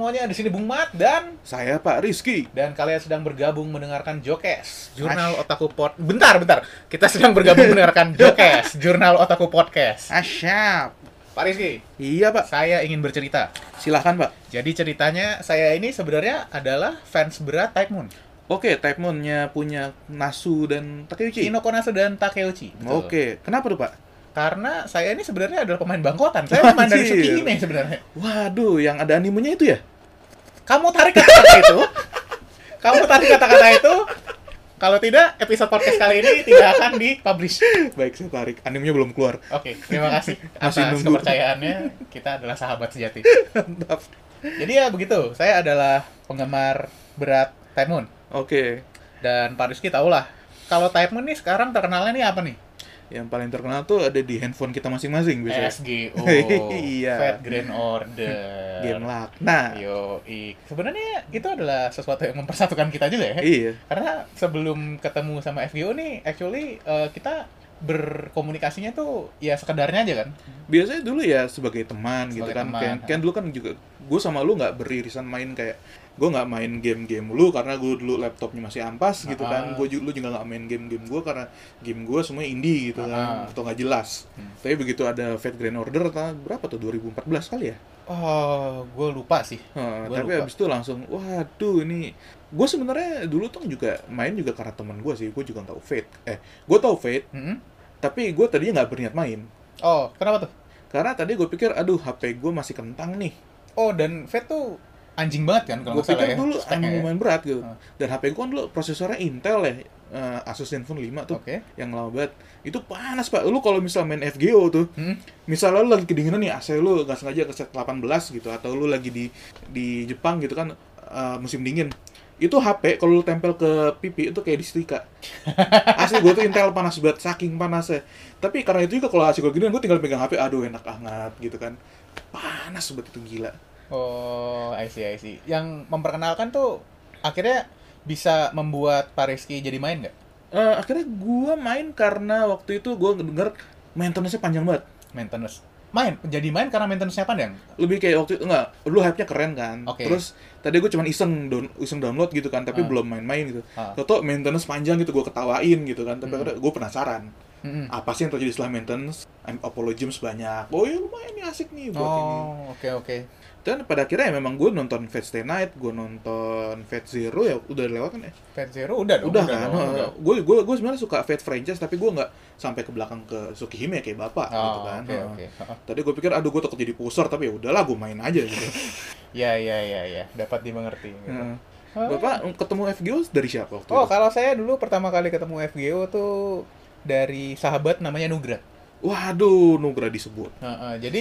semuanya, di sini Bung Mat dan Saya Pak Rizky. dan kalian sedang bergabung mendengarkan Jokes, Jurnal Otaku Pod. Bentar, bentar. Kita sedang bergabung mendengarkan Jokes, Jurnal Otaku Podcast. Asyap. Pak Rizky, Iya Pak. saya ingin bercerita. Silahkan Pak. Jadi ceritanya saya ini sebenarnya adalah fans berat Type Moon. Oke, Type Moon-nya punya Nasu dan Takeuchi. Kinoko Nasu dan Takeuchi. Betul. Oke, kenapa tuh Pak? Karena saya ini sebenarnya adalah pemain bangkotan. Saya pemain dari. Tsukihime sebenarnya. Waduh, yang ada animenya itu ya? Kamu tarik kata-kata itu. Kamu tarik kata-kata itu. Kalau tidak, episode podcast kali ini tidak akan dipublish. Baik, saya tarik. Animenya belum keluar. Oke, terima kasih Masih atas nunggu. kepercayaannya. Kita adalah sahabat sejati. Mantap. Jadi ya begitu. Saya adalah penggemar berat Moon. Oke. Dan Pak Rizky tau lah. Kalau Type Moon nih sekarang terkenalnya nih apa nih? Yang paling terkenal tuh ada di handphone kita masing-masing biasanya. SGO. Iya. Fat Grand Order. Game luck. Nah, Yo, sebenarnya itu adalah sesuatu yang mempersatukan kita juga ya. iya. Karena sebelum ketemu sama FGO nih, actually eh, kita berkomunikasinya tuh ya sekedarnya aja kan. Biasanya dulu ya sebagai teman gitu Sebagai kan. teman. Kan dulu kan juga gue sama lu nggak beririsan main kayak gue nggak main game-game lu karena gue dulu laptopnya masih ampas gitu kan. Ah. Gue lu juga nggak main game-game gue karena game gue semua indie gitu kan Ah. atau nggak jelas. Hmm. Tapi begitu ada Fate Grand Order ta- berapa tuh 2014 kali ya? Oh, gue lupa sih. Heeh, Gua tapi lupa. habis itu langsung waduh ini gue sebenarnya dulu tuh juga main juga karena teman gue sih gue juga tahu Fate eh gue tahu Fate Mm-mm. tapi gue tadinya nggak berniat main Oh, kenapa tuh? karena tadi gue pikir aduh HP gue masih kentang nih Oh, dan Fate tuh anjing banget kan kalau gue pikir ya. dulu emang ya. lumayan berat gitu Ah. dan HP gue kan dulu prosesornya Intel ya eh, Asus Zenfone 5 tuh Oke. yang lama banget itu panas pak lu kalau misal main FGO tuh Hmm? misalnya lu lagi kedinginan nih AC lu nggak sengaja ke set 18 gitu atau lu lagi di di Jepang gitu kan eh, musim dingin itu HP kalau lu tempel ke pipi itu kayak disetrika asli gue tuh Intel panas banget saking panasnya tapi karena itu juga kalau AC gue gini gue tinggal pegang HP aduh enak hangat gitu kan panas banget itu gila Oh, I see, I see. Yang memperkenalkan tuh akhirnya bisa membuat Pak Rizky jadi main nggak? Eh, akhirnya gue main karena waktu itu gue denger maintenance-nya panjang banget Maintenance. Main, jadi main karena maintenance-nya panjang? lebih kayak waktu itu enggak dulu hype-nya keren kan Oke. terus tadi gue cuman iseng down, iseng download gitu kan tapi belum main-main gitu Ah. Toto maintenance panjang gitu gue ketawain gitu kan tapi Hmm. gue penasaran Mm-mm. apa sih yang terjadi setelah maintenance I'm Apollo Gems banyak oh ya lumayan nih asik nih buat ini Oh, oke oke. Dan pada akhirnya ya memang gue nonton Fate Stay Night gue nonton Fate Zero ya udah lewat kan ya Fate Zero udah dong. udah, kan udah. gue gue gue sebenarnya suka Fate franchise tapi gue nggak sampai ke belakang ke Tsukihime kayak bapak gitu Oh, kan oke Heeh. oke. Heeh. tadi gue pikir aduh gue takut jadi poser tapi ya udahlah gue main aja gitu Ya ya ya ya, dapat dimengerti. gitu. Heeh. Oh. Bapak ketemu FGO dari siapa waktu Oh, itu? kalau saya dulu pertama kali ketemu FGO tuh dari sahabat namanya Nugra. Waduh, Nugra disebut. Heeh, jadi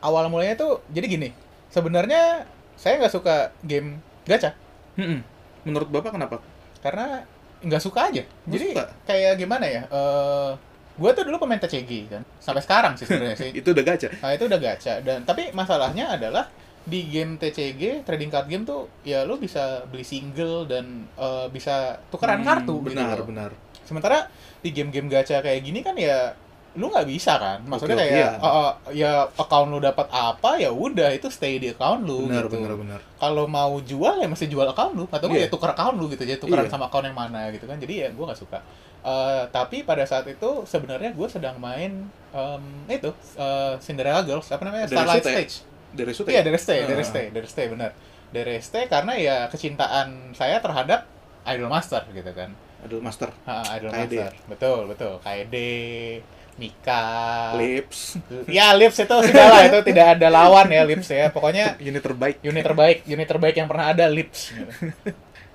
awal mulanya tuh jadi gini. Sebenarnya saya nggak suka game gacha Mm-mm. Menurut Bapak kenapa? karena nggak suka aja. Nggak jadi suka? kayak gimana ya? Eh gue tuh dulu pemain TCG kan. Sampai sekarang sih sebenarnya sih. Itu udah gacha. Nah, itu udah gacha dan tapi masalahnya adalah di game TCG trading card game tuh ya lo bisa beli single dan eh, bisa tukeran Hmm, kartu gitu Benar, loh. benar. Sementara di game-game gacha kayak gini kan ya lu nggak bisa kan. Maksudnya oke, kayak iya. eh, ya account lu dapat apa ya udah itu stay di account lu Benar, gitu. benar, benar. Kalau mau jual ya mesti jual account lu atau Iya. ya tuker account lu gitu jadi tukeran Iya. sama account yang mana gitu kan. Jadi ya gua nggak suka. Eh, tapi pada saat itu sebenarnya gue sedang main em, itu eh, Cinderella Girls apa namanya Dari Starlight Sute. Stage. Dari Sute. Iya, dari stay, dari Ah. stay, dari stay benar. Dari stay karena ya kecintaan saya terhadap Idol Master gitu kan. Aduh, Master. Ha, Idol KD. Master. Betul, betul. KD, Mika. Lips. Ya, Lips itu sudah lah, itu tidak ada lawan ya Lips ya. Pokoknya Unit terbaik. unit terbaik, unit terbaik yang pernah ada Lips. gitu.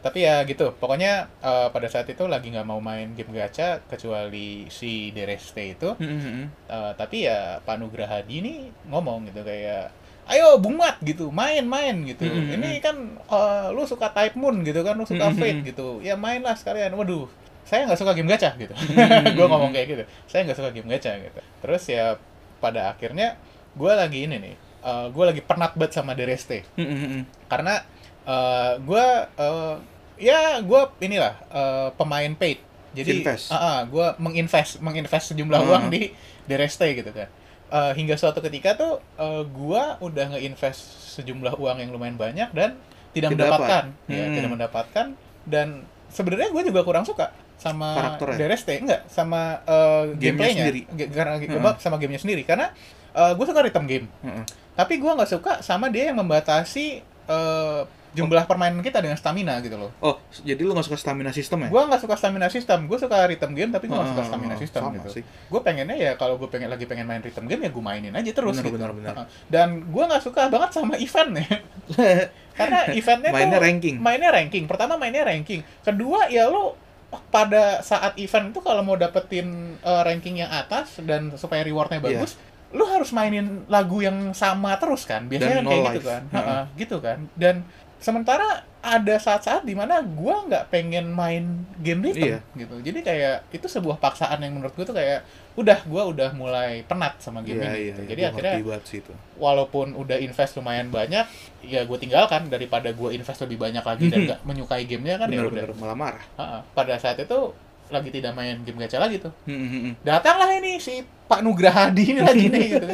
Tapi ya gitu, pokoknya eh, pada saat itu lagi nggak mau main game gacha kecuali si Dereste itu. Mm-mm. Eh, tapi ya Pak Nugraha ini ngomong gitu kayak ayo Bung Mat gitu main-main gitu Mm-mm. ini kan eh, lu suka Type Moon gitu kan lu suka Mm-mm. Fate gitu ya mainlah sekalian waduh saya nggak suka game gacha gitu Mm-mm. gue ngomong kayak gitu saya nggak suka game gacha gitu terus ya pada akhirnya gue lagi ini nih gue lagi penat banget sama Dereste Mm-mm. karena eh gue eh, ya gue inilah eh, pemain paid jadi Invest. gue menginvest menginvest sejumlah Hmm. uang di Dereste gitu kan eh, hingga suatu ketika tuh eh, gua udah ngeinvest sejumlah uang yang lumayan banyak dan tidak, Tidak mendapatkan dapat. ya Hmm. tidak mendapatkan dan sebenarnya gue juga kurang suka sama Karakternya? DRST enggak sama eh, Gamenya gameplaynya sendiri? Karena Heeh. sama gamenya sendiri karena gue suka rhythm game Heeh. tapi gue nggak suka sama dia yang membatasi eh, jumlah permainan kita dengan stamina gitu loh Oh, jadi lu nggak suka stamina sistem ya? gue nggak suka stamina system gue suka rhythm game tapi gue nggak suka Ah, stamina system sama gitu sih. gue pengennya ya kalau gue pengen lagi pengen main rhythm game ya gue mainin aja terus Benar, gitu benar, benar. Heeh. dan gue nggak suka banget sama eventnya karena eventnya Mainnya tuh ranking. mainnya ranking pertama mainnya ranking kedua ya lo pada saat event itu kalau mau dapetin eh, ranking yang atas dan supaya rewardnya Iya. bagus lu harus mainin lagu yang sama terus kan biasanya kan Dan no kayak life. gitu kan. Heeh, gitu kan dan sementara ada saat-saat di mana gua nggak pengen main game rhythm Iya. gitu jadi kayak itu sebuah paksaan yang menurut gue tuh kayak udah gua udah mulai penat sama game Iya, ini iya, gitu. iya. jadi Gua akhirnya itu. walaupun udah invest lumayan banyak ya gue tinggalkan daripada gue invest lebih banyak lagi dan nggak menyukai gamenya kan ya udah malah marah. Pada saat itu lagi tidak main game gacha lagi tuh hmm, hmm. datanglah ini si Pak Nugrahadi ini lagi nih gitu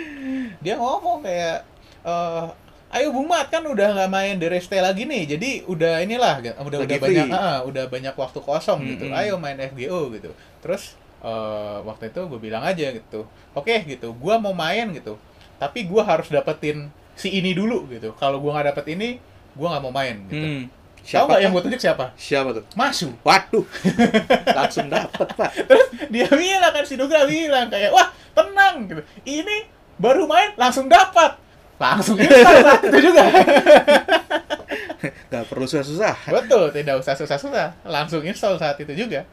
dia ngomong kayak eh ayo Bung Mat kan udah nggak main DRST lagi nih jadi udah inilah udah udah Lagi banyak free. ah, udah banyak waktu kosong gitu Mm-mm. ayo main FGO gitu terus eh, waktu itu gue bilang aja gitu oke gitu gua mau main gitu tapi gua harus dapetin si ini dulu gitu kalau gua nggak dapet ini gua nggak mau main gitu Hmm. tahu nggak yang kah? gue tunjuk siapa Siapa tuh? Masu Waduh. Langsung dapet, Pak. terus dia bilang kan si Nugra bilang kayak wah tenang gitu ini baru main langsung dapat langsung. Itu juga. Gak perlu susah-susah. betul tidak usah susah-susah. Langsung install saat itu juga.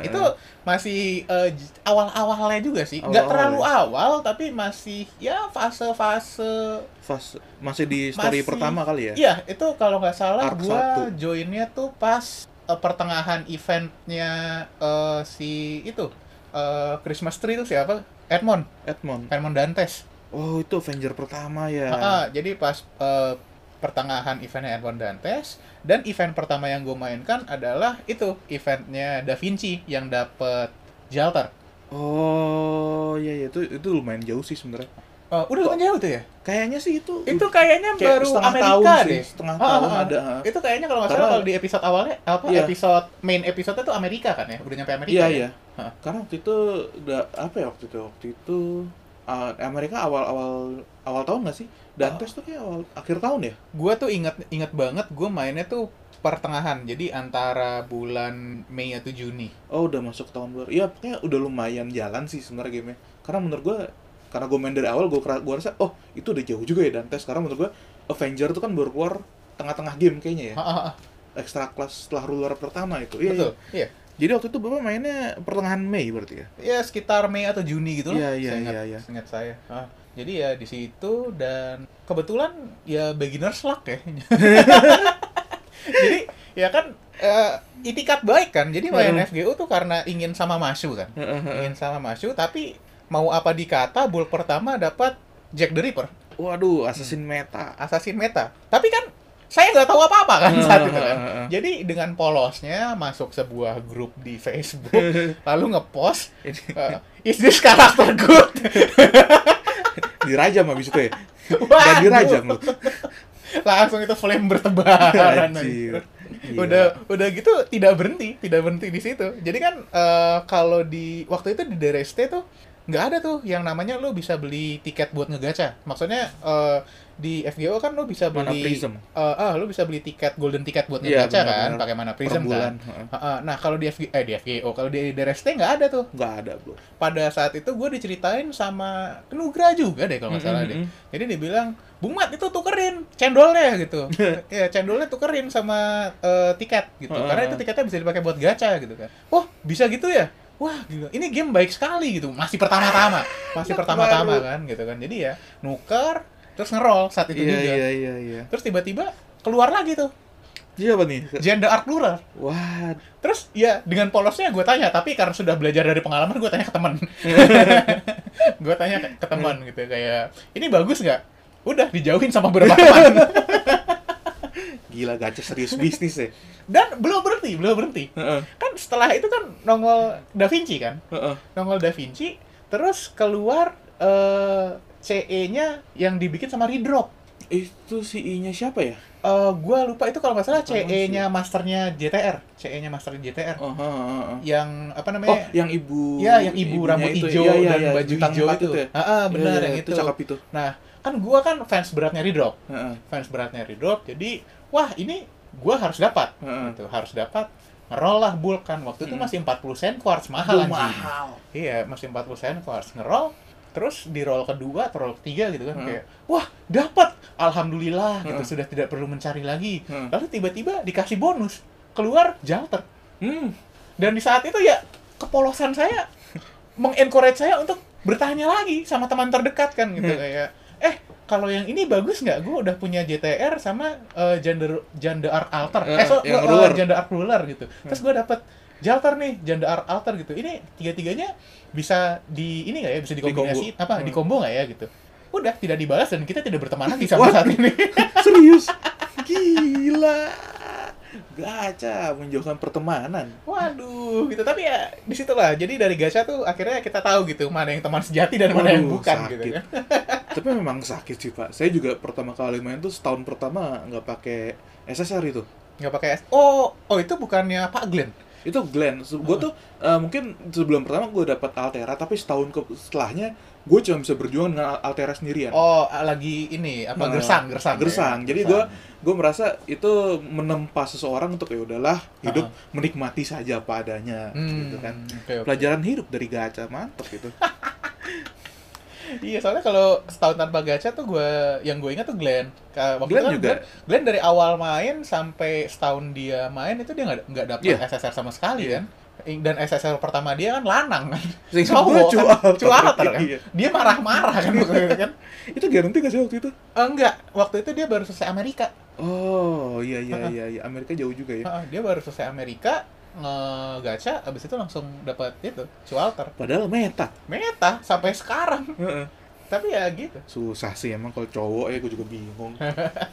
Itu masih j- awal-awalnya juga sih. Nggak Awal-awal terlalu awal tapi masih ya fase-fase Fase- masih di story Masih- pertama kali ya? iya itu kalau nggak salah Arc gua satu. joinnya tuh pas eh, pertengahan eventnya eh, si itu eh, Christmas tree itu siapa? Edmond. Edmond. Edmond Dantes Oh, itu Avenger pertama ya. Ah, jadi pas eh, pertengahan eventnya Edmond Dantes dan event pertama yang gue mainkan adalah itu eventnya Da Vinci yang dapet Jalter. Oh, iya iya itu itu lumayan jauh sih sebenarnya. Oh, udah lumayan jauh tuh ya? Kayaknya sih itu Itu kayaknya kayak baru setengah Amerika tahun sih, deh. setengah Ah, tahun ah, ah. ada. ha. Itu kayaknya kalau nggak salah kalau di episode awalnya apa Iya. episode main episode itu Amerika kan ya? Udah nyampe Amerika. Iya ya? iya. Hah. Karena waktu itu udah apa ya waktu itu? Waktu itu uh, Amerika awal-awal awal tahun nggak sih? Dantes tuh kayak awal akhir tahun ya? Gue tuh inget inget banget gue mainnya tuh pertengahan. Jadi antara bulan Mei atau Juni. Oh udah masuk tahun baru. Iya pokoknya udah lumayan jalan sih sebenarnya gamenya. Karena menurut gua karena gue main dari awal gue gua rasa oh itu udah jauh juga ya Dantes. Karena menurut gua Avenger tuh kan baru keluar tengah-tengah game kayaknya ya. Ah, ah, ah. Extra class setelah ruler pertama itu. Iya, Betul. iya. Iya. Jadi waktu itu Bapak mainnya pertengahan Mei berarti ya? ya sekitar Mei atau Juni gitu Iya, lah. iya, iya, iya. seingat saya. Ah, jadi ya di situ dan kebetulan ya beginner's luck ya. jadi ya kan eh, itikat baik kan. Jadi main Hmm. FGO tuh karena ingin sama Masu kan. ingin sama Masu tapi mau apa dikata build pertama dapat Jack the Ripper, Waduh, Assassin Meta. assassin meta. Tapi kan saya nggak tahu apa-apa kan saat itu kan. Heeh. Jadi dengan polosnya masuk sebuah grup di Facebook, lalu ngepost, eh, is this character good? Dirajam habis itu ya? Dan Waduh. dirajam lu. Langsung itu flame bertebaran. Anjir. Gila. Udah udah gitu tidak berhenti, tidak berhenti di situ. Jadi kan eh, kalau di waktu itu di DRST tuh nggak ada tuh yang namanya lu bisa beli tiket buat ngegacha. Maksudnya eh, di FGO kan lu bisa Mana beli Prism. eh, ah lu bisa beli tiket golden tiket buat Iya, ngegacha kan, pakai mana Prism kan. Heeh. Heeh. Nah, kalau di FG eh di FGO, kalau di DRST nggak ada tuh. Nggak ada, bro. Pada saat itu gue diceritain sama Nugra juga deh kalau nggak salah deh. Mm-mm. Jadi dia bilang, Bung Mat itu tukerin cendolnya gitu. ya cendolnya tukerin sama eh, tiket gitu. Heeh. Karena itu tiketnya bisa dipakai buat gacha gitu kan. Oh bisa gitu ya? Wah gila, ini game baik sekali gitu. Masih pertama-tama, masih Anak pertama-tama kan gitu kan. Jadi ya nuker terus ngerol saat itu Iya, juga. iya, iya, iya. Terus tiba-tiba keluar lagi tuh Iya apa nih? Gender Arc Plural. Wah, Terus ya dengan polosnya gue tanya, tapi karena sudah belajar dari pengalaman gue tanya ke teman. gue tanya ke, ke teman gitu kayak ini bagus nggak? Udah dijauhin sama beberapa teman. gila gacha serius bisnis ya. Dan belum berhenti, belum berhenti. Heeh. Kan setelah itu kan nongol Da Vinci kan, Heeh. nongol Da Vinci, terus keluar eh CE-nya yang dibikin sama Redrop. Itu si I-nya siapa ya? Eh gua lupa itu kalau nggak salah CE-nya masternya JTR, CE-nya master JTR. Oh, ha. Yang apa Oh, namanya? yang ibu Ya, yang ibu rambut itu. hijau Iya, iya, dan iya, baju hijau empat itu. ya. Ah, ah, benar Iya, yang iya, itu. cakep itu. Nah, kan gua kan fans beratnya Redrop. Heeh. Fans beratnya Redrop. Jadi, wah, ini gua harus dapat. Heeh. Gitu, harus dapat. Ngerol lah bull kan. Waktu itu Hmm. masih 40 sen quartz mahal anjing. mahal. Iya, masih 40 sen quartz ngerol. Terus di roll kedua atau roll ketiga gitu kan Hmm. kayak wah dapat alhamdulillah gitu Hmm. sudah tidak perlu mencari lagi Hmm. lalu tiba-tiba dikasih bonus keluar jalter Hmm. dan di saat itu ya kepolosan saya mengencourage saya untuk bertanya lagi sama teman terdekat kan gitu Hmm. kayak eh kalau yang ini bagus nggak gue udah punya JTR sama eh, Janda Janda Arc Alter Eh, eh so, yang gua, eh, ruler. Hmm. Janda Arc Ruler gitu terus gue dapet Jalter nih Janda Arc Alter gitu ini tiga tiganya bisa di ini nggak ya bisa dikombinasi Dikombo. apa Hmm. dikombo nggak ya gitu udah tidak dibalas dan kita tidak berteman lagi What? saat ini Serius? Gila. Gacha menjauhkan pertemanan. Waduh, gitu. Tapi ya di situlah. Jadi dari gacha tuh akhirnya kita tahu gitu mana yang teman sejati dan mana yang Waduh, bukan sakit. gitu kan. Tapi memang sakit sih pak. Saya juga pertama kali main tuh setahun pertama nggak pakai SSR itu. Nggak pakai S. Oh, oh itu bukannya Pak Glenn. Itu Glenn. Gue tuh eh, mungkin sebelum pertama gue dapat Altera, tapi setahun ke setelahnya gue cuma bisa berjuang dengan Al- Altera sendirian. Oh, lagi ini apa Nah, gersang, gersang. gersang. ya? Jadi gue gue merasa itu menempa seseorang untuk ya udahlah hidup Ah. menikmati saja apa adanya Hmm, gitu kan. oke, oke. Pelajaran hidup dari gacha mantep gitu. Iya, soalnya kalau setahun tanpa gacha tuh gue yang gue ingat tuh Glenn. Waktu Glenn kan juga. Glenn, Glenn dari awal main sampai setahun dia main itu dia nggak nggak dapet Iya. SSR sama sekali Iya. kan. Dan SSR pertama dia kan lanang kan. Cowok kan. cualter. Kan. Iya. Dia marah-marah kan waktu kan. itu garanti gak sih waktu itu? Eh, enggak, waktu itu dia baru selesai Amerika. Oh iya iya iya iya Amerika jauh juga ya. Dia baru selesai Amerika ngegacha abis itu langsung dapat itu cualter Padahal meta. meta sampai sekarang Heeh. tapi ya gitu Susah sih emang kalau cowok ya gue juga bingung.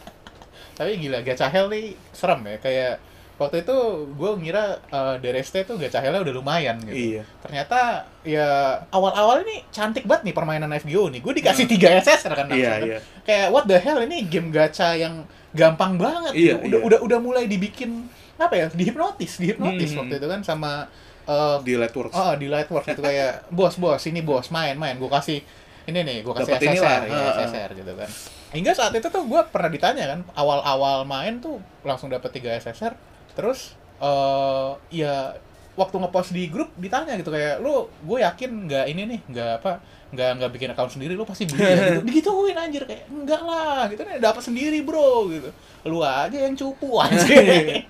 tapi gila gacha hell nih serem ya kayak waktu itu gue ngira uh, DRST tuh gacha hellnya udah lumayan gitu Iya. ternyata ya awal-awal ini cantik banget nih permainan FGO nih gue dikasih 3 SSR kan Hmm. Iya kan. iya. kayak what the hell ini game gacha yang gampang banget Iya, gitu. udah iya. udah udah mulai dibikin apa ya dihipnotis dihipnotis Hmm. waktu itu kan sama eh, Di Lightworks. oh di Lightworks gitu kayak bos bos ini bos main main gue kasih ini nih gue kasih Dapat SSR inilah, ya, heeh. SSR gitu kan hingga saat itu tuh gue pernah ditanya kan awal-awal main tuh langsung dapet 3 SSR terus eh ya waktu ngepost di grup ditanya gitu kayak lu gue yakin nggak ini nih nggak apa nggak nggak bikin account sendiri lu pasti beli ya. Gitu. Digituin anjir kayak enggak lah gitu nih dapat sendiri bro gitu. Lu aja yang cupu anjir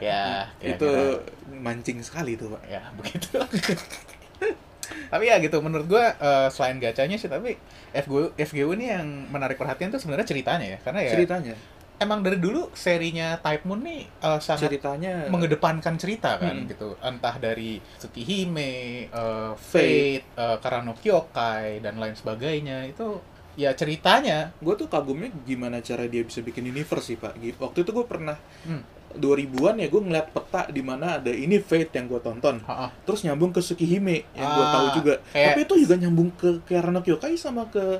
ya itu kira-kira mancing sekali tuh pak. ya begitu. Tapi ya gitu menurut gua eh, selain gacanya sih tapi FGO FGO ini yang menarik perhatian tuh sebenarnya ceritanya ya karena ya Ceritanya. Emang dari dulu serinya Type Moon nih eh, sangat Ceritanya. mengedepankan cerita kan Mm-mm. gitu entah dari Tsukihime, eh, Fate, eh, Karano Kyokai dan lain sebagainya itu ya ceritanya gue tuh kagumnya gimana cara dia bisa bikin universe sih pak. Waktu itu gue pernah Hmm. 2000-an ya gue ngeliat peta di mana ada ini Fate yang gue tonton. ha-ha, Terus nyambung ke Tsukihime yang gue Ah, tahu juga. kayak- Tapi itu juga nyambung ke Karano Kyokai sama ke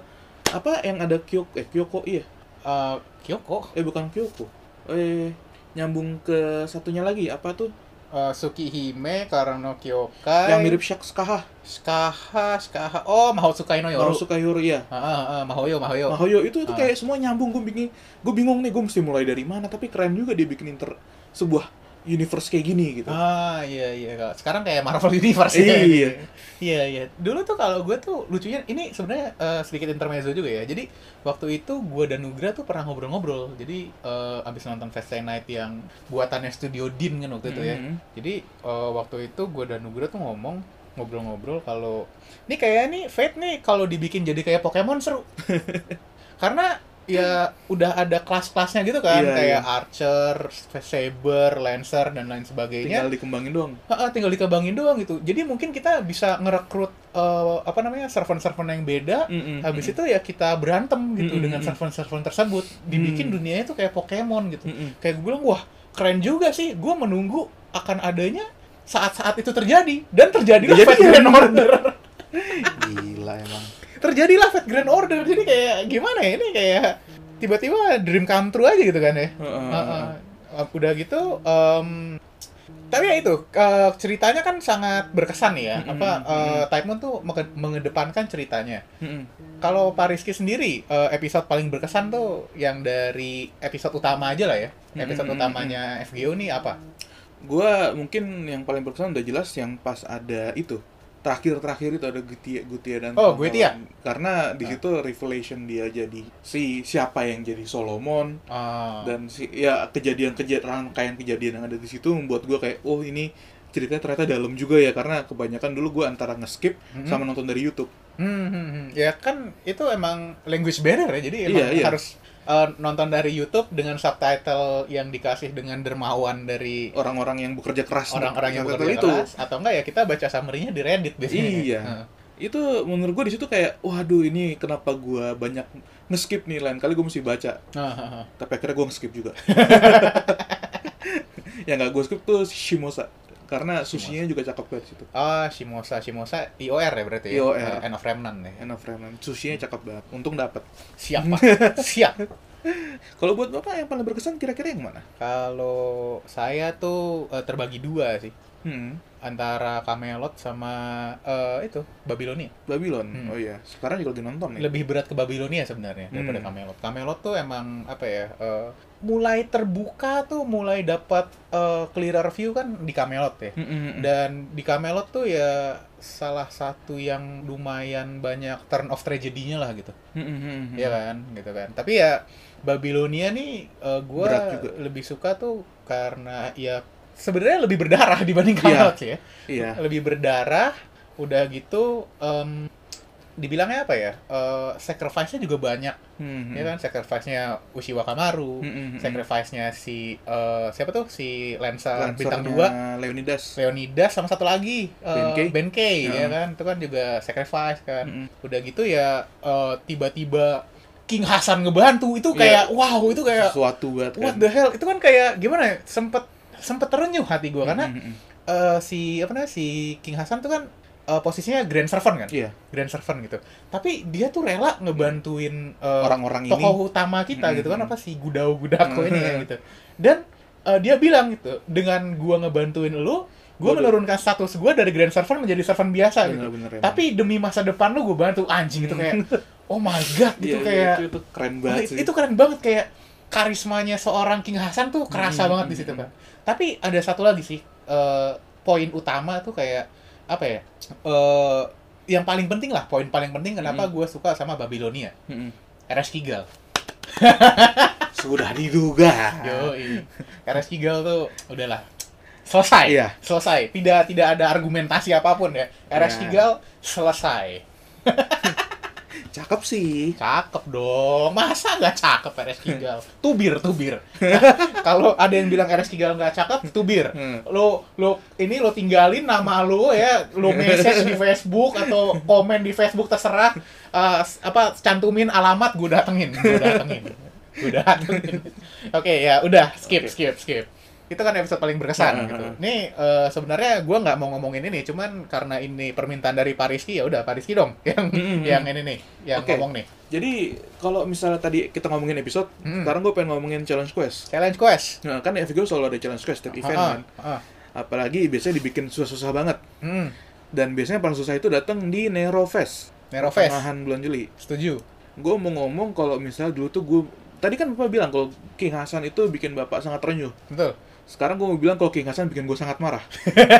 apa yang ada Kyoko eh Kyoko iya. Eh, Kyoko, Eh bukan Kyoko. Eh nyambung ke satunya lagi apa tuh? eh, Tsukihime, Karano Kyokai, Yang mirip Shak Skaha. Skaha, Skaha, oh Mahotsukai no Yoru. Mahosuka Yoro ya. Ah, ah, ah, Mahoyo, Mahoyo. Mahoyo itu itu Ah. kayak semua nyambung gue bingung gue bingung nih gue mesti mulai dari mana tapi keren juga dia bikin inter sebuah universe kayak gini gitu Ah iya iya sekarang kayak Marvel Universe Iya. ya. iya iya. Dulu tuh kalau gue tuh lucunya ini sebenarnya eh, sedikit intermezzo juga ya. Jadi waktu itu gue dan Nugra tuh pernah ngobrol-ngobrol. Jadi eh, abis nonton Fast Night yang buatannya Studio Din kan waktu itu ya. Mhm. Jadi eh, waktu itu gue dan Nugra tuh ngomong ngobrol-ngobrol kalau ini kayak nih Fate nih kalau dibikin jadi kayak Pokemon seru. Karena ya udah ada kelas-kelasnya gitu kan Iya, kayak iya. Archer, Saber, Lancer dan lain sebagainya. tinggal dikembangin doang Heeh, tinggal dikembangin doang gitu. Jadi mungkin kita bisa ngerekrut eh, apa namanya server-server yang beda. Mhm. Habis itu ya kita berantem gitu Mm-mm. dengan server-server tersebut. Dibikin Mm. dunianya itu kayak Pokemon gitu. Mhm. Kayak gue bilang wah keren juga sih. Gue menunggu akan adanya saat-saat itu terjadi dan terjadilah ya. Grand Order. gila emang terjadilah Fate Grand Order. Jadi kayak gimana ya ini? Kayak tiba-tiba dream come true aja gitu kan ya? Heeh. Heeh. Uh, udah gitu em, tapi ya itu eh, ceritanya kan sangat berkesan nih ya. Mm-mm, apa eh, mm-mm. Type Moon tuh menge- mengedepankan ceritanya. Mm-mm. kalau Pak Rizky sendiri eh, episode paling berkesan tuh yang dari episode utama aja lah ya. Episode Mm-mm, utamanya FGO nih apa? Gua mungkin yang paling berkesan udah jelas yang pas ada itu terakhir-terakhir itu ada Gutia, Gutia dan Oh. Gutia. karena di Ah. situ revelation dia jadi si siapa yang jadi Solomon Ah. dan si ya kejadian kejadian rangkaian kejadian yang ada di situ membuat gua kayak oh ini ceritanya ternyata dalam juga ya karena kebanyakan dulu gua antara nge-skip Mhm. sama nonton dari YouTube Hmm, hmm, hmm. ya kan itu emang language barrier ya, jadi emang Iya, iya. Eh, nonton dari YouTube dengan subtitle yang dikasih dengan dermawan dari orang-orang yang bekerja keras orang-orang yang bekerja keras, atau enggak ya kita baca summary-nya di Reddit biasanya. Iya. Heeh. itu menurut gue di situ kayak waduh ini kenapa gua banyak nge-skip nih lain kali gue mesti baca Heeh. tapi akhirnya gue nge-skip juga yang nggak gue skip tuh Shimosa karena sushinya juga cakep banget situ Oh, Shimosa, Shimosa IOR ya berarti ya. IOR. Eh, End of Remnant ya. End of Remnant sushinya cakep banget untung dapet Siap, Pak. Siap. kalau buat bapak yang paling berkesan kira-kira yang mana Kalau saya tuh eh, terbagi dua sih. Hmm Antara Camelot sama eh, itu Babilonia. Babylon Hmm. oh iya sekarang juga lagi nonton nih lebih berat ke Babilonia sebenarnya daripada Hmm. Camelot. Camelot tuh emang apa ya? eh, mulai terbuka tuh mulai dapat eh, clearer view kan di Camelot ya. Hmm, hmm, hmm. Dan di Camelot tuh ya salah satu yang lumayan banyak turn of tragedy-nya lah gitu. Hmm, hmm, hmm, hmm. Iya kan, gitu kan. Tapi ya Babilonia nih eh, gua lebih suka tuh karena ya sebenarnya lebih berdarah dibanding Iya. Camelot sih ya iya lebih berdarah udah gitu em, dibilangnya apa ya eh, sacrifice-nya juga banyak Hmm, hmm. ya kan sacrifice-nya Uchiwa Kamaru Hmm, hmm, hmm. sacrifice-nya si eh, siapa tuh si Lancer bintang 2 Leonidas Leonidas sama satu lagi eh, Benkei. Benkei Ya. ya kan itu kan juga sacrifice kan Hmm, udah gitu ya eh, tiba-tiba King Hasan ngebantu itu Iya. kayak wow itu kayak sesuatu banget what kan. the hell itu kan kayak gimana ya sempet sempet terenyuh hati gua karena Hmm, hmm, hmm. eh si apa namanya si King Hasan tuh kan eh, posisinya Grand Servant kan? iya Grand Servant gitu. Tapi dia tuh rela ngebantuin eh, orang-orang ini tokoh utama kita gitu kan apa si Gudao Gudako ini ya Mm. gitu. Dan eh, dia bilang gitu, dengan gua ngebantuin lu, gua Gua- menurunkan status gua dari Grand Servant menjadi servant biasa gitu. bener-bener emang. Tapi demi masa depan lu gua bantu anjing gitu kayak oh my god gitu Iya, iya, kayak itu, itu keren banget itu, sih itu keren banget kayak karismanya seorang King Hasan tuh kerasa Hmm, banget di situ kan. Tapi ada satu lagi sih eh, poin utama tuh kayak apa ya? eh yang paling penting lah, poin paling penting kenapa Hmm. gue suka sama Babilonia. Hmm. RS Kigal. sudah diduga Yo, RS Kigal tuh udahlah selesai. Iya. Selesai. Tidak tidak ada argumentasi apa pun ya. RS Iya. Kigal selesai. cakep sih Cakep dong. Masa nggak cakep RS Kigal? Tubir, tubir. Kalau ada yang bilang RS Kigal nggak cakep, tubir. Hmm. Lo lo ini lo tinggalin nama lo ya, lo message di Facebook atau komen di Facebook terserah s- apa cantumin alamat gue datengin, gue datengin. Gue datengin. Oke, ya udah skip Oke. skip skip. Itu kan episode paling berkesan gitu. Nih eh, sebenarnya gue nggak mau ngomongin ini, cuman karena ini permintaan dari Pak Rizky ya udah Pak Rizky dong yang Mm-mm. yang ini nih, yang Oke. ngomong nih. jadi kalau misalnya tadi kita ngomongin episode Hmm. sekarang gue pengen ngomongin challenge quest Challenge quest. nah, kan FGO selalu ada challenge quest setiap event Ah, kan ah, ah. apalagi biasanya dibikin susah-susah banget Hmm. dan biasanya paling susah itu datang di Nero Fest Nero Fest. pertengahan bulan Juli Setuju. gue mau ngomong kalau misalnya dulu tuh gue tadi kan bapak bilang kalau King Hasan itu bikin bapak sangat renyuh Betul. Sekarang gue mau bilang kalau King Hasan bikin gue sangat marah.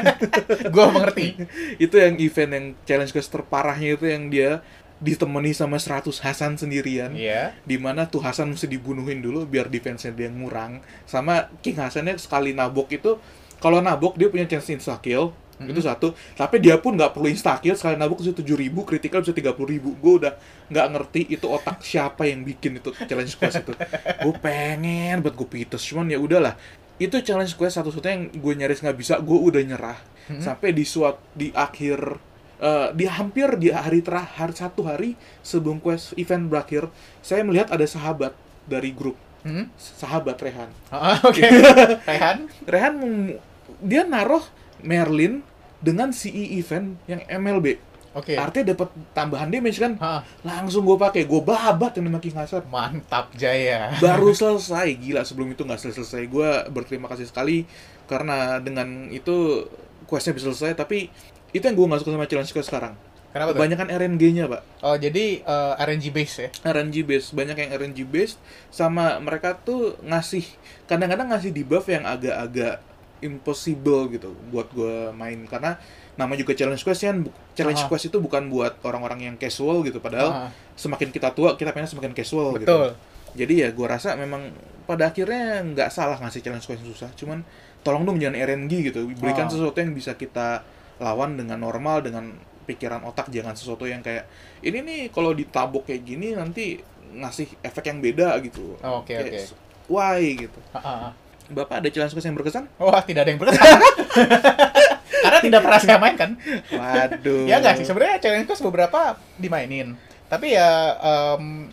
Gue mengerti. itu yang event yang challenge quest terparahnya itu yang dia ditemani sama 100 Hasan sendirian. Iya. di mana tuh Hasan mesti dibunuhin dulu biar defense-nya dia ngurang. Sama King Hasannya sekali nabok itu kalau nabok dia punya chance insta kill. Mhm. itu satu. Tapi dia pun nggak perlu insta kill. Sekali nabok bisa tujuh ribu critical bisa tiga puluh ribu. Gue udah nggak ngerti itu otak siapa yang bikin itu challenge quest itu. Gue pengen buat gue pites. Cuman ya udahlah itu challenge quest satu-satunya yang gue nyaris nggak bisa gue udah nyerah Mhm. sampai di suat di akhir eh, di hampir di hari terakhir satu hari sebelum quest event berakhir saya melihat ada sahabat dari grup Hmm? sahabat Rehan Ah, Oke. Rehan. Rehan mem- dia naruh Merlin dengan CE event yang MLB Oke. Artinya dapat tambahan damage kan. Hah, Langsung gue pakai, gue babat yang makin kasar. mantap Jaya. Baru selesai, gila sebelum itu nggak selesai. Gue berterima kasih sekali karena dengan itu questnya bisa selesai. Tapi itu yang gue nggak suka sama challenge quest sekarang. Kenapa tuh? Kebanyakan RNG-nya, Pak. Oh, jadi eh, RNG base ya? RNG based banyak yang RNG based sama mereka tuh ngasih kadang-kadang ngasih debuff yang agak-agak impossible gitu buat gue main. Karena nama juga challenge quest kan challenge Aha. quest itu bukan buat orang-orang yang casual gitu. Padahal Ah, semakin kita tua kita pengen semakin casual gitu. Betul. jadi ya gue rasa memang pada akhirnya nggak salah ngasih challenge quest yang susah. Cuman tolong dong jangan RNG gitu. Berikan Ah. sesuatu yang bisa kita lawan dengan normal dengan pikiran otak. Jangan sesuatu yang kayak ini nih kalau ditabok kayak gini nanti ngasih efek yang beda gitu. Oh, oke, Kayak, oke. why? gitu. Ah. Bapak ada challenge quest yang berkesan Wah, tidak ada yang berkesan. Karena tidak pernah saya mainkan. waduh Ya enggak sih, sebenarnya challenge quest beberapa dimainin. Tapi ya em,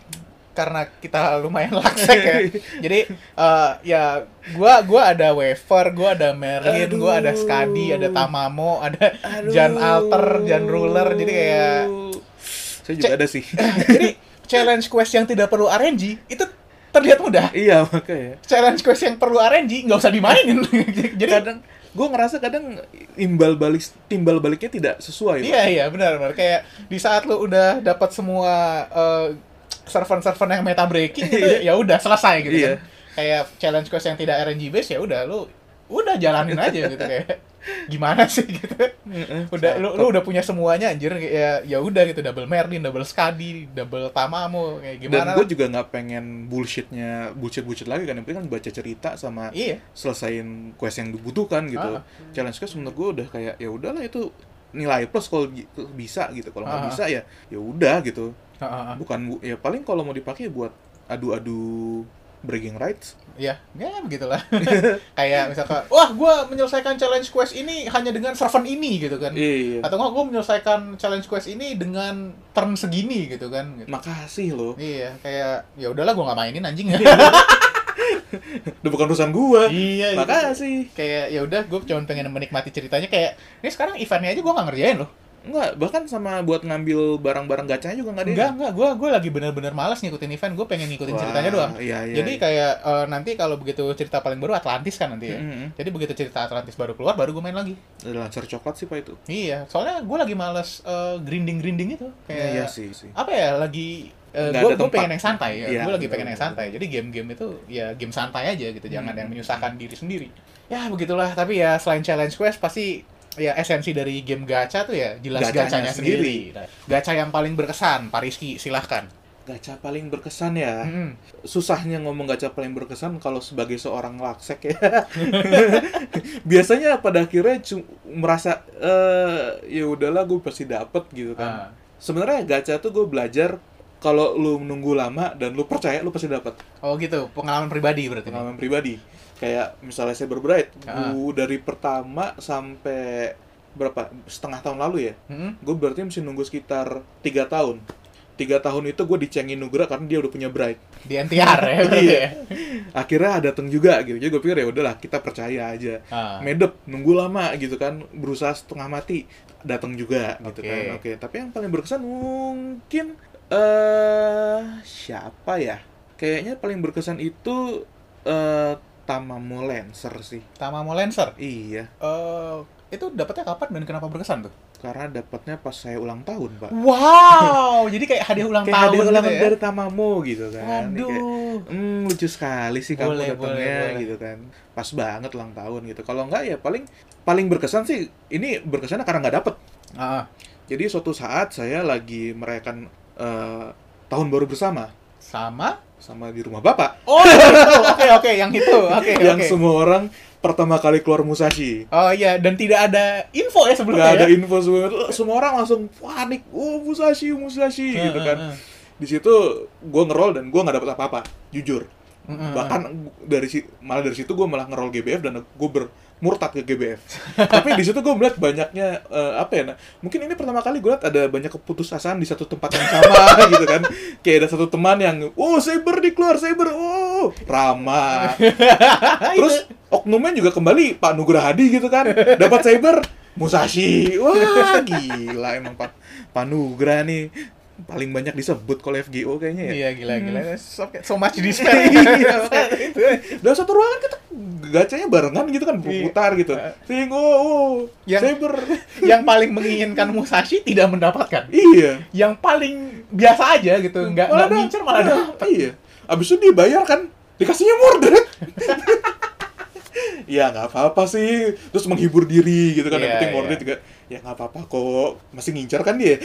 karena kita lumayan laksek ya. Jadi eh, ya gua gua ada wafer, gua ada Merlin, gua ada. Skadi, ada Tamamo, ada Aduh. Jan Alter, Jan Ruler. Jadi kayak saya juga ada sih jadi challenge quest yang tidak perlu RNG itu terlihat mudah. iya makanya Challenge quest yang perlu RNG nggak usah dimainin. Jadi kadang gue ngerasa kadang imbal balik timbal baliknya tidak sesuai Pak. Iya iya benar benar kayak di saat lu udah dapat semua eh, server-server yang meta breaking gitu ya udah selesai gitu Iya. kan. Kayak challenge quest yang tidak RNG base ya udah lu udah jalanin aja gitu kayak gimana sih gitu. Heeh, Udah lu, lu udah punya semuanya anjir ya ya udah gitu double Merlin, double Skadi, double Tamamo kayak dan gimana. gue lah. juga nggak pengen bullshitnya bullshit bullshit lagi kan yang penting kan baca cerita sama Iya. selesain quest yang dibutuhkan gitu Ah. challenge quest menurut gue udah kayak ya udahlah itu nilai plus kalau bisa gitu kalau nggak Ah. bisa ya ya udah gitu Heeh. bukan bu- ya paling kalau mau dipakai buat adu-adu bragging rights. Ya, ya begitulah. kayak misalkan, wah gua menyelesaikan challenge quest ini hanya dengan servant ini gitu kan. iya. Atau nggak gue menyelesaikan challenge quest ini dengan turn segini gitu kan. Gitu. makasih loh. Iya kayak ya udahlah gue nggak mainin anjing. Udah bukan urusan gue iya gitu. makasih. Kayak ya udah gue cuma pengen menikmati ceritanya. Kayak ini sekarang eventnya aja gue nggak ngerjain loh Enggak, bahkan sama buat ngambil barang-barang gacanya juga nggak ada enggak enggak. Gue gue lagi bener-bener malas ngikutin event. Gue pengen ngikutin Wah, ceritanya doang. iya, iya, jadi iya. kayak eh, nanti kalau begitu cerita paling baru Atlantis kan nanti ya. Mm-mm. jadi begitu cerita Atlantis baru keluar baru gue main lagi. Ada lancar coklat sih pak itu. Iya soalnya gue lagi males eh, grinding grinding itu. Kayak iya sih sih. apa ya lagi Nggak gue tempat. pengen yang santai ya. Iya, gue lagi pengen yang santai. jadi game-game itu ya game santai aja gitu. Jangan Hmm. yang menyusahkan diri sendiri. Ya begitulah. Tapi ya selain challenge quest pasti ya esensi dari game gacha tuh ya jelas Gachanya gacanya sendiri. sendiri Nah, gacha yang paling berkesan Pak Rizky silahkan gacha paling berkesan ya Mm-mm. susahnya ngomong gacha paling berkesan kalau sebagai seorang laksek ya biasanya pada akhirnya cu- merasa eh ya udahlah gue pasti dapet gitu Ah. kan sebenarnya gacha tuh gue belajar kalau lu nunggu lama dan lu percaya lu pasti dapet oh gitu pengalaman pribadi berarti nih. pengalaman pribadi kayak misalnya Bright Ah. gua dari pertama sampai berapa? Setengah tahun lalu ya? Mm-mm. gue berarti mesti nunggu sekitar tiga tahun. Tiga tahun itu gue dicengin Nugra karena dia udah punya Bright. Di NTR ya Iya. ya? Akhirnya datang juga gitu. Jadi gue pikir ya udahlah kita percaya aja. Ah. medep nunggu lama gitu kan. Berusaha setengah mati datang juga gitu kan. Oke tapi yang paling berkesan mungkin eh siapa ya? Kayaknya paling berkesan itu eh Tamamo Lancer sih Tamamo Lancer iya Eh, itu dapetnya kapan dan kenapa berkesan tuh karena dapatnya pas saya ulang tahun pak wow jadi kayak hadiah ulang kayak tahun hadiah gitu ulang ya? dari Tamamo gitu kan Kayak, Waduh. Hmm, lucu sekali sih kamu Boleh, datangnya boleh, boleh. gitu kan. Pas banget ulang tahun gitu. Kalau enggak ya paling paling berkesan sih ini berkesan karena nggak dapet. Ah, Jadi suatu saat saya lagi merayakan eh, tahun baru bersama sama sama di rumah bapak Oh. Oke, oke, yang itu. Oke, yang oke. semua orang pertama kali keluar Musashi. Oh iya, dan tidak ada info ya sebelumnya. Ada ya? info semua, semua orang langsung panik, oh Musashi, Musashi gitu Heeh, kan. heeh. Di situ gue ngerol dan gue nggak dapet apa-apa, jujur. Heeh, bahkan dari si malah dari situ gue malah ngerol GBF dan gue bermurtad ke GBF tapi di situ gue melihat banyaknya eh, apa ya nah, mungkin ini pertama kali gue lihat ada banyak keputusasaan di satu tempat yang sama gitu kan. Kayak ada satu teman yang oh Saber dikeluar Saber oh Rama terus oknumnya juga kembali Pak Nugraha Hadi gitu kan. Dapat Saber Musashi. Wah, gila emang Pak Panugra nih paling banyak disebut kalau FGO kayaknya ya. Iya gila gila. So, so much despair. Iya, itu. Dalam satu ruangan kita gacanya barengan gitu kan Iya. putar gitu. Sing oh, oh Yang- Saber. yang paling menginginkan Musashi tidak mendapatkan. Iya. Yang paling biasa aja gitu, nggak nggak Malah ngincer malah malah- dapet. Iya. Abis itu dibayar kan, dikasihnya mordred. ya nggak apa-apa sih. Terus menghibur diri gitu kan. Iya, Yang penting iya. mordred juga. Ya nggak apa-apa kok. Masih ngincar kan dia.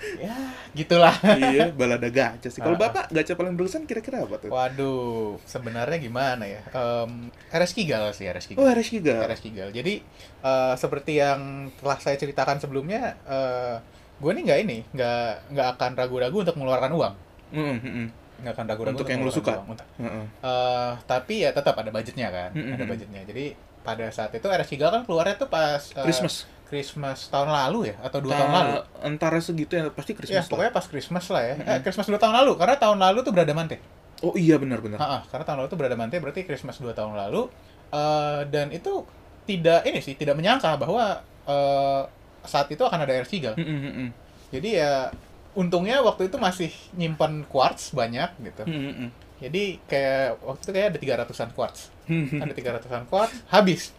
Ya, gitulah. iya, balada gacha sih. Kalau bapak gacha paling berkesan kira-kira apa tuh? Waduh, sebenarnya gimana ya? Um, RS Kigal sih, RS Kigal. Oh, Ares Giga. RS Kigal. Jadi eh, seperti yang telah saya ceritakan sebelumnya, eh gue nih nggak ini, nggak nggak akan ragu-ragu untuk mengeluarkan uang, Mm, mm, mm. nggak akan ragu-ragu Untuk yang lu suka? uang. Untuk- Heeh. Eh, tapi ya tetap ada budgetnya kan, Mm, mm, ada budgetnya. Jadi pada saat itu RS Kigal kan keluarnya tuh pas eh, Christmas. Christmas tahun lalu ya atau dua Ta- tahun lalu. Antara segitu ya pasti Ya, Christmas lah. pokoknya pas Christmas lah ya. Eh, Mm-mm. Christmas dua tahun lalu, karena tahun lalu tuh Bradamante. Oh iya benar-benar. Karena tahun lalu tuh Bradamante berarti Christmas dua tahun lalu. Eh, dan itu tidak ini sih, tidak menyangka bahwa eh, saat itu akan ada air Seagull. Mm, mm, mm, Jadi ya untungnya waktu itu masih nyimpan quartz banyak gitu. mm, mm, mm. Jadi kayak waktu itu kayak ada 300-an quartz. Hmm, hmm, Ada 300-an quartz, habis.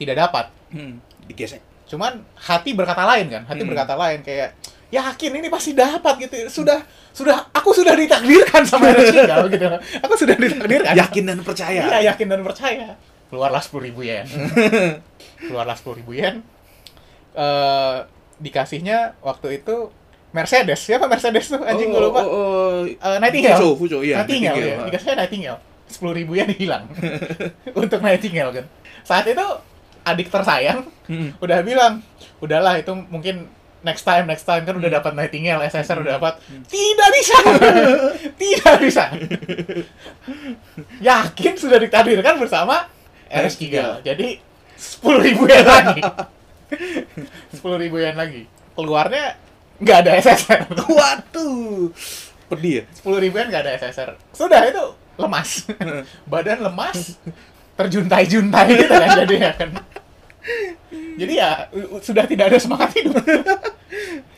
Tidak dapat. Hmm, digesek. Cuman hati berkata lain kan, hati Hmm. berkata lain kayak yakin ini pasti dapat gitu. Sudah sudah aku sudah ditakdirkan sama Seagull gitu. Aku sudah ditakdirkan. Yakin dan percaya. Iya, yakin dan percaya. Keluarlah 10.000 ribu yen. Keluarlah 10.000 ribu yen. Eh, dikasihnya waktu itu Mercedes. Siapa Mercedes tuh? Anjing gue Oh, lupa. Oh, oh, Eh, Nightingale. Fujo, Fujo, iya. Nightingale, ya. Nightingale. Dikasihnya Nightingale. 10.000 ribu yen hilang. Untuk Nightingale kan. Saat itu adik tersayang Hmm. udah bilang, udahlah itu mungkin next time, next time kan Hmm. udah dapat Nightingale, SSR udah dapat. Tidak bisa. Tidak bisa. Yakin sudah ditakdirkan bersama RS Kigal. Jadi 10.000 ribu yen lagi. 10.000 ribu yen lagi. Keluarnya nggak ada SSR. Waduh. Pedih ya? 10 ribu yen nggak ada SSR. Sudah itu lemas. Badan lemas. Terjuntai-juntai gitu kan jadinya kan. Jadi ya sudah tidak ada semangat hidup.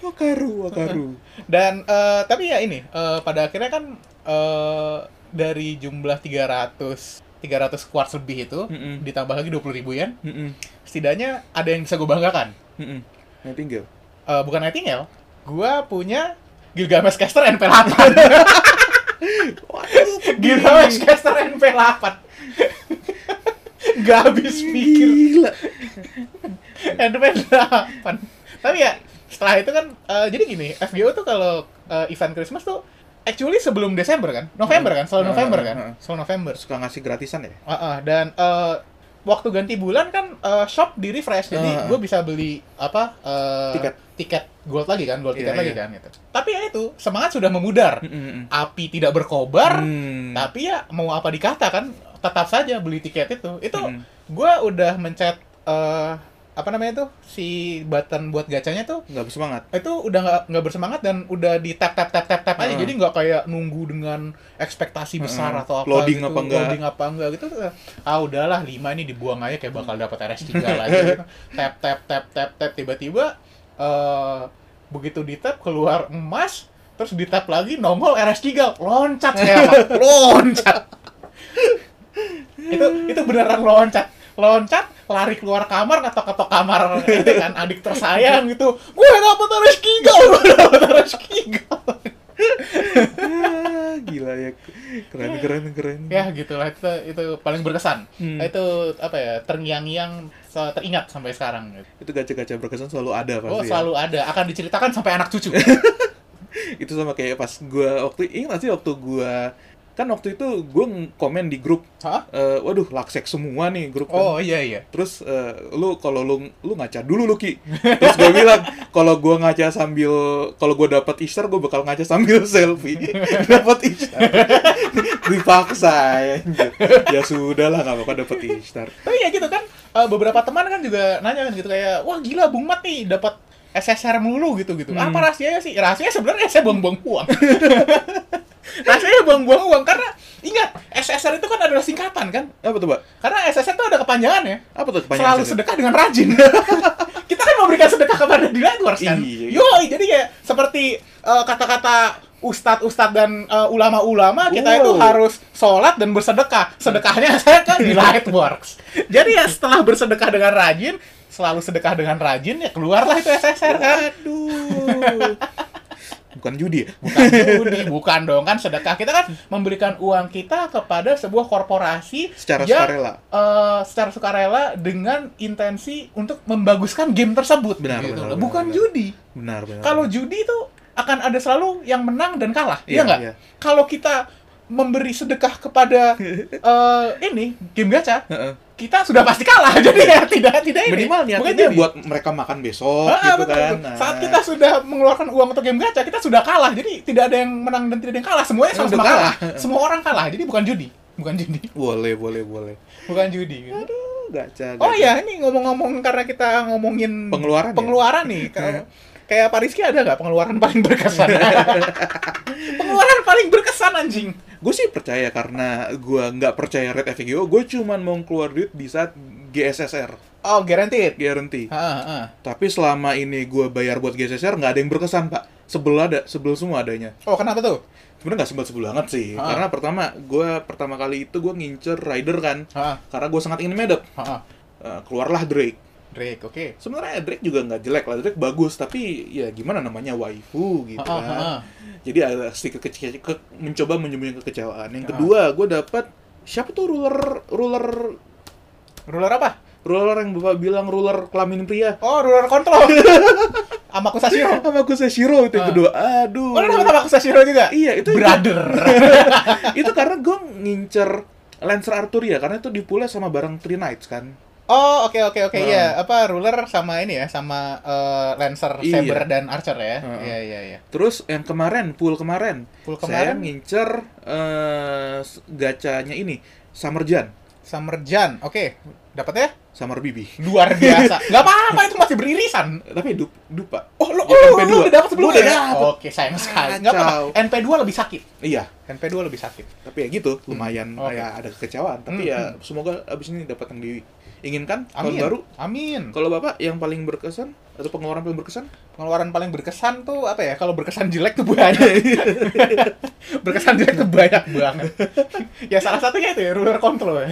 Wakaru, wakaru. Dan eh, tapi ya ini eh, pada akhirnya kan eh, dari jumlah 300 300 quartz lebih itu Mm-mm. ditambah lagi 20 ribu yen, Mm-mm. setidaknya ada yang bisa gue banggakan. Mm-mm. Nightingale. Eh, bukan Nightingale, gua punya Gilgamesh Caster NP8. Waduh, Gilgamesh Caster NP8. Gak habis pikir Gila. NP8. Tapi ya setelah itu kan eh, jadi gini, FGO tuh kalau eh, event Christmas tuh actually sebelum Desember kan? November kan? Selalu Ah, November ah, kan? ah. Selalu November. Suka ngasih gratisan ya? Ah, ah. dan eh, waktu ganti bulan kan eh, shop di refresh jadi ah. gue bisa beli apa eh, Tiket. tiket gold lagi kan gold Iya, tiket lagi iya. kan gitu tapi ya itu semangat sudah memudar Mm-mm. api tidak berkobar Hmm. tapi ya mau apa dikata kan tetap saja beli tiket itu itu Mm. gue udah mencet eh, apa namanya tuh si button buat gacanya tuh nggak bersemangat. itu udah nggak nggak bersemangat dan udah di tap tap tap tap tap aja Heeh. jadi nggak kayak nunggu dengan ekspektasi besar Heeh. atau apa Loading gitu apa enggak. loading apa enggak gitu ah udahlah lima ini dibuang aja kayak bakal dapat RS3 lagi gitu. tap tap tap tap tap tiba-tiba eh begitu di tap keluar emas terus di tap lagi nongol RS3 loncat saya Pak. loncat itu itu beneran loncat loncat lari keluar kamar ketok-ketok kamar itu kan adik tersayang gitu gue dapet RS3 gue dapet RS3 Ah, gila ya. Keren, keren, keren. ya gitulah itu itu paling berkesan Hmm. itu apa ya terngiang-ngiang teringat sampai sekarang gitu. Itu gacha-gacha berkesan selalu ada pasti oh ya. selalu ada akan diceritakan sampai anak cucu Itu sama kayak pas gua waktu ingat sih waktu gua kan waktu itu gua komen di grup Hah? eh, waduh laksek semua nih grup kan. oh iya iya Terus eh, lu kalau lu lu ngaca dulu lu Ki. Terus gue bilang kalau gua ngaca sambil kalau gua dapat Easter gua bakal ngaca sambil selfie. dapat Easter. Dipaksa ya. Ya sudah lah nggak apa-apa dapat Easter. tapi ya gitu kan eh, beberapa teman kan juga nanya kan gitu kayak wah gila Bung Mat nih dapat SSR mulu gitu gitu Hmm. apa rahasianya sih rahasianya sebenarnya saya buang-buang uang rahasianya buang-buang uang karena Ingat, SSR itu kan adalah singkatan kan? Apa tuh, Pak? Karena SSR itu ada kepanjangannya. Apa tuh kepanjangan Selalu SSR? sedekah dengan rajin. kita kan memberikan sedekah kepada di networks kan. Iya, iya. Yoi, jadi kayak seperti eh, kata-kata ustadz-ustadz dan eh, ulama-ulama kita itu Wow. harus sholat dan bersedekah. Sedekahnya saya kan di Lightworks. Jadi ya setelah bersedekah dengan rajin, selalu sedekah dengan rajin ya keluarlah itu SSR kan. Aduh. Bukan judi ya? Bukan judi, bukan dong kan sedekah. Kita kan memberikan uang kita kepada sebuah korporasi Secara yang, sukarela. eh, secara sukarela dengan intensi untuk membaguskan game tersebut. Benar, gitu benar, benar, bukan benar. judi. Benar, benar. Kalau judi itu akan ada selalu yang menang dan kalah, iya Iya, nggak? iya. Kalau kita memberi sedekah kepada eh, ini game gacha, Heeh. kita sudah pasti kalah. Jadi ya tidak tidak ini. Minimal niatnya judi. buat mereka makan besok Ah, gitu betul, kan. Nah. Saat kita sudah mengeluarkan uang untuk game gacha, kita sudah kalah. Jadi tidak ada yang menang dan tidak ada yang kalah. Semuanya Udah kalah. kalah. Semua orang kalah. Jadi bukan judi. Bukan judi. boleh, boleh, boleh. Bukan judi. gitu. Aduh, gacha. Oh gacha. iya, ini ngomong-ngomong karena kita ngomongin Pengeluaran ya? pengeluaran nih. Kayak, kayak Pak Rizky ada nggak pengeluaran paling berkesan? pengeluaran paling berkesan anjing. Gue sih percaya karena gue nggak percaya Red FGO, gue cuman mau keluar duit di saat GSSR, Oh, guaranteed. guarantee. Heeh, heeh. Tapi selama ini gue bayar buat GSSR nggak ada yang berkesan pak. Sebel ada, sebel semua adanya. Oh, kenapa tuh? Sebenarnya nggak sebel-sebel banget sih. Ah. Karena pertama, gue pertama kali itu gue ngincer Rider kan. Heeh, Karena gue sangat ingin heeh. Eh, keluarlah Drake. Drake, oke. Sebenarnya Drake juga nggak jelek lah, Drake bagus. Tapi ya gimana namanya waifu gitu Heeh, kan. heeh. Jadi ada sedikit kece ke, mencoba menyembunyikan kekecewaan. Yang Ah. kedua, gue dapat siapa tuh ruler ruler Ruler apa? ruler yang bapak bilang ruler kelamin pria. Oh, ruler kontrol. Amaku Sashiro. Sama Kusashiro itu yang Ah. kedua. Aduh. Oh, lu dapat Amaku Sashiro juga? Iya, itu Brother. itu karena gue ngincer Lancer Arturia karena itu dipula sama barang Three Knights kan. Oh, oke oke oke. Heeh. Iya, apa ruler sama ini ya, sama eh, Lancer, Iya. Saber dan Archer ya. Heeh. Iya, iya, iya. Terus yang kemarin, pool kemarin, Pool saya kemarin? ngincer eh, s- gacanya ini Summer Jan, Summer Jan. Oke. Dapat ya? Summer Bibi. Luar biasa. Nggak apa-apa itu masih beririsan. Tapi dup, dupa. Oh, lu, Ya, oh, lu, NP2. lu udah dapat sebelumnya Gua udah ya? dapet. Oke, sayang sekali. Nggak apa-apa. Kacau. NP2 lebih sakit. Iya, NP2 lebih sakit. tapi ya gitu, lumayan Oke. ya ada kekecewaan. Tapi Hmm, ya hmm. semoga abis ini dapat yang diinginkan tahun Amin. baru. Amin. Kalau bapak yang paling berkesan atau pengeluaran paling berkesan? Pengeluaran paling berkesan tuh apa ya? Kalau berkesan jelek tuh banyak. berkesan jelek tuh banyak banget. ya salah satunya itu ya ruler control.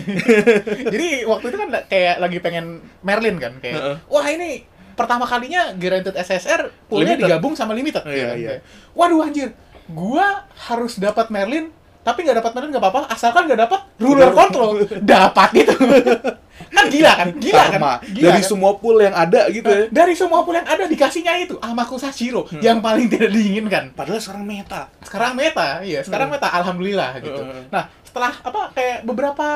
Jadi waktu itu kan kayak lagi pengen Merlin kan kayak Heeh. wah ini pertama kalinya guaranteed SSR poolnya Limited. digabung sama limited. Iya, ya kan? iya. Waduh anjir, gua harus dapat Merlin tapi nggak dapat Merlin nggak apa-apa asalkan nggak dapat ruler control dapat gitu kan gila kan gila kan Sama. gila Dari kan? semua pool yang ada gitu ya. Dari semua pool yang ada dikasihnya itu Amaku Sashiro Hmm. yang paling tidak diinginkan. Padahal sekarang meta. Sekarang meta, iya, sekarang Hmm. meta alhamdulillah gitu. Hmm. Nah, setelah apa kayak beberapa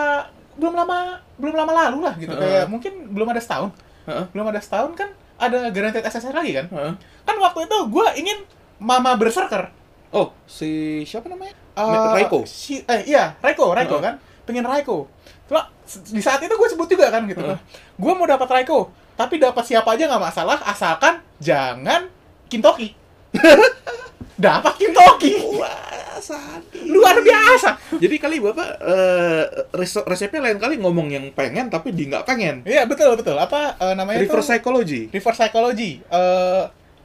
belum lama belum lama lalu lah gitu Hmm. kayak mungkin belum ada setahun. Heeh. Belum ada setahun kan ada guaranteed SSR lagi kan? Heeh. Kan waktu itu gua ingin Mama Berserker. Oh, si siapa namanya? Eh, Raiko. Si, eh iya, Raiko, Raiko Heeh. kan. Pengen Raiko. Cuma di saat itu gue sebut juga kan gitu. Heeh. Gue mau dapat Raiko, tapi dapat siapa aja nggak masalah asalkan jangan Kintoki. dapat Kintoki. Wah, sadis. Luar biasa. Jadi kali Bapak eh, res- resepnya lain kali ngomong yang pengen tapi di nggak pengen. Iya, betul betul. Apa eh, namanya Reverse itu? psychology. Reverse psychology. Eh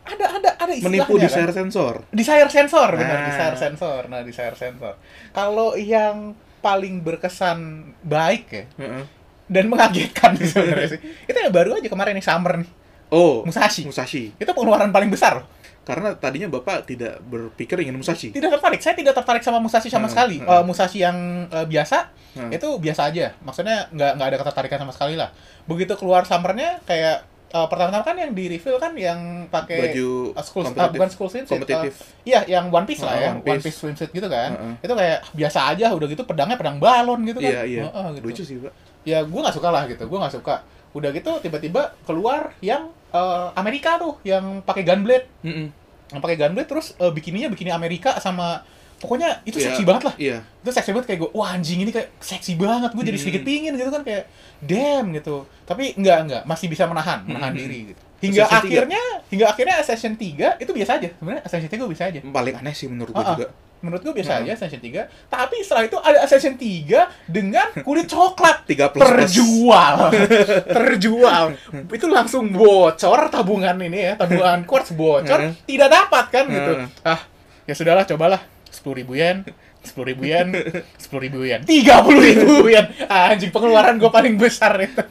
ada ada ada istilahnya Menipu kan? desire sensor. Desire sensor, benar, Nah. desire sensor. Nah, desire sensor. Kalau yang paling berkesan baik ya Heeh. dan mengagetkan sebenarnya sih. Itu yang baru aja kemarin nih Summer nih, Oh, Musashi. Musashi. Itu pengeluaran paling besar. Karena tadinya Bapak tidak berpikir ingin Musashi. Tidak tertarik. Saya tidak tertarik sama Musashi sama Hmm, sekali. hmm. Eh, Musashi yang eh, biasa Hmm. itu biasa aja. Maksudnya nggak nggak ada ketertarikan sama sekali lah. Begitu keluar Summernya kayak eh, pertama-tama kan yang di reveal kan yang pakai Baju eh, school, ah, kompetitif. bukan school swimsuit. kompetitif. eh, Iya, yang One Piece lah Oh, ya, One One Piece. Piece swimsuit gitu kan. Heeh. Itu kayak biasa aja, udah gitu pedangnya pedang balon gitu kan. Iya, iya. Heeh, gitu. Lucu sih, Pak. Ya gue nggak suka lah gitu, gue nggak suka. Udah gitu tiba-tiba keluar yang eh, Amerika tuh, yang pakai gunblade, Mm-mm. yang pakai gunblade terus eh, bikininya bikini Amerika sama pokoknya itu Iya. seksi banget lah. Iya. Itu seksi banget kayak gue, wah anjing ini kayak seksi banget, gue jadi Hmm. sedikit pingin gitu kan kayak damn gitu. Tapi enggak enggak, masih bisa menahan, menahan Hmm. diri gitu. Hingga tiga. akhirnya, hingga akhirnya Assassin 3 itu biasa aja. Sebenarnya Assassin 3 gue bisa aja. Paling aneh sih menurut Ah, ah. juga. menurut gue biasa Hmm. aja Ascension 3 tapi setelah itu ada Ascension 3 dengan kulit coklat 3 plus terjual terjual itu langsung bocor tabungan ini ya tabungan quartz bocor Hmm. tidak dapat kan gitu Hmm. ah ya sudahlah cobalah sepuluh ribu yen sepuluh ribu yen sepuluh ribu yen tiga puluh ribu yen anjing pengeluaran gue paling besar itu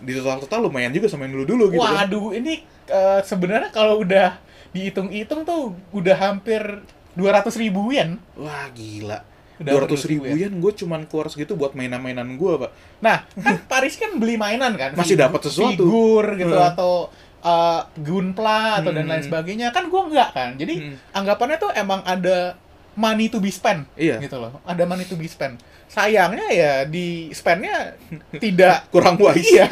Di total-total lumayan juga sama yang dulu-dulu gitu. kan. waduh ini eh, sebenarnya kalau udah dihitung-hitung tuh udah hampir dua ratus ribu yen Wah, gila. Udah 200 ribu yen gue cuman keluar segitu buat mainan-mainan gue, Pak. Nah, kan Paris kan beli mainan kan, Masih dapat sesuatu. figur gitu Hmm. atau uh, gunpla atau dan Hmm. lain sebagainya. Kan gua enggak kan. Jadi Hmm. anggapannya tuh emang ada money to be spent Iya. gitu loh. Ada money to be spent. Sayangnya ya di spendnya tidak Kurang wise. Iya,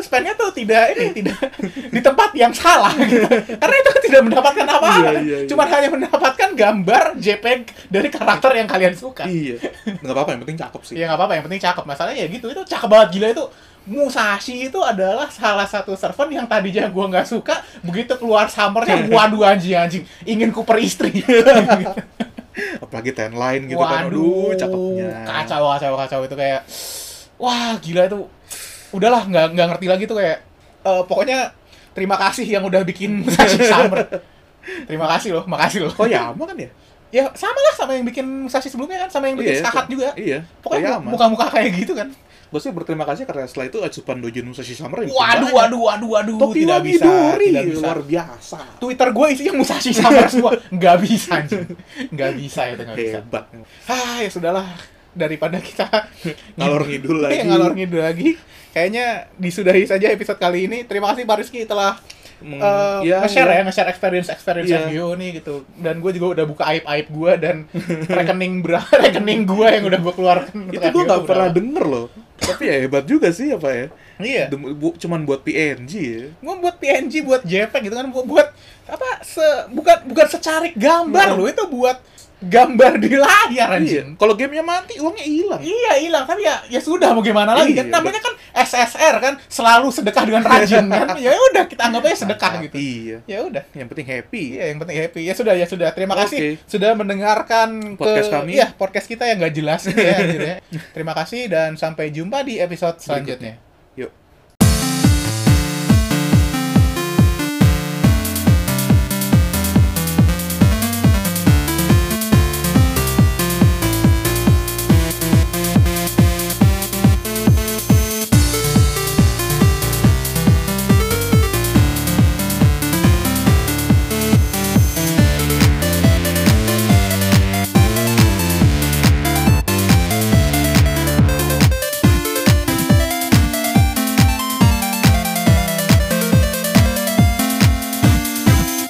spendnya tuh tidak ini tidak di tempat yang salah gitu. Karena itu tidak mendapatkan apa-apa. Iya, iya, iya. Cuma hanya mendapatkan gambar JPEG dari karakter yang kalian suka. Iya. Nggak apa-apa, yang penting cakep sih. Ya nggak apa-apa, yang penting cakep. Masalahnya ya gitu, itu cakep banget gila itu. Musashi itu adalah salah satu servant yang tadinya gua nggak suka, begitu keluar summernya, waduh anjing anjing, ingin ku peristri. Apalagi ten line gitu kan. Aduh, cakepnya. kacau kacau kacau itu kayak, wah gila itu. Udahlah nggak nggak ngerti lagi tuh kayak, eh, pokoknya terima kasih yang udah bikin Musashi Summer. Terima kasih loh, makasih loh. Kok Yama kan ya? Ya sama lah sama yang bikin Musashi sebelumnya kan, sama yang bikin Skahat juga. Iya. Pokoknya Koyama. muka-muka kayak gitu kan. Gue sih berterima kasih karena setelah itu Acupan Dojin Musashi Summer yang Waduh, waduh, waduh, waduh, Topi tidak bisa, Dori, tidak bisa. luar biasa. Twitter gue isinya Musashi sama semua, nggak bisa, nggak bisa itu nggak bisa. Hebat. Ah, ya sudahlah, daripada kita Ngalor ngidul lagi. Ngalor ngidul lagi. Kayaknya disudahi saja episode kali ini. Terima kasih Pak Rizky telah Meng- eh, ya, nge-share ya. ya, nge-share experience experience Iya. review nih gitu. Dan gue juga udah buka aib aib gue dan rekening bra rekening gue yang udah gue keluarkan. Itu gue nggak pernah berapa. denger loh. Tapi ya hebat juga sih apa ya. Iya. Dem- bu- cuman buat PNG ya. gue buat PNG buat JPEG gitu kan gua buat apa se bukan bukan secarik gambar Nah. loh itu buat gambar di layar Iya. anjing Kalau gamenya mati, uangnya hilang. iya hilang tapi ya ya sudah mau gimana lagi kan Iya. namanya kan SSR kan selalu sedekah dengan rajin kan ya udah kita anggap aja sedekah gitu Iya. ya udah Yang penting happy. Iya, yang penting happy. Ya sudah, ya sudah. Terima kasih Oke. sudah mendengarkan Podcast ke kami. Iya, podcast kita yang nggak jelas ya, anjir ya. Terima kasih dan sampai jumpa di episode selanjutnya.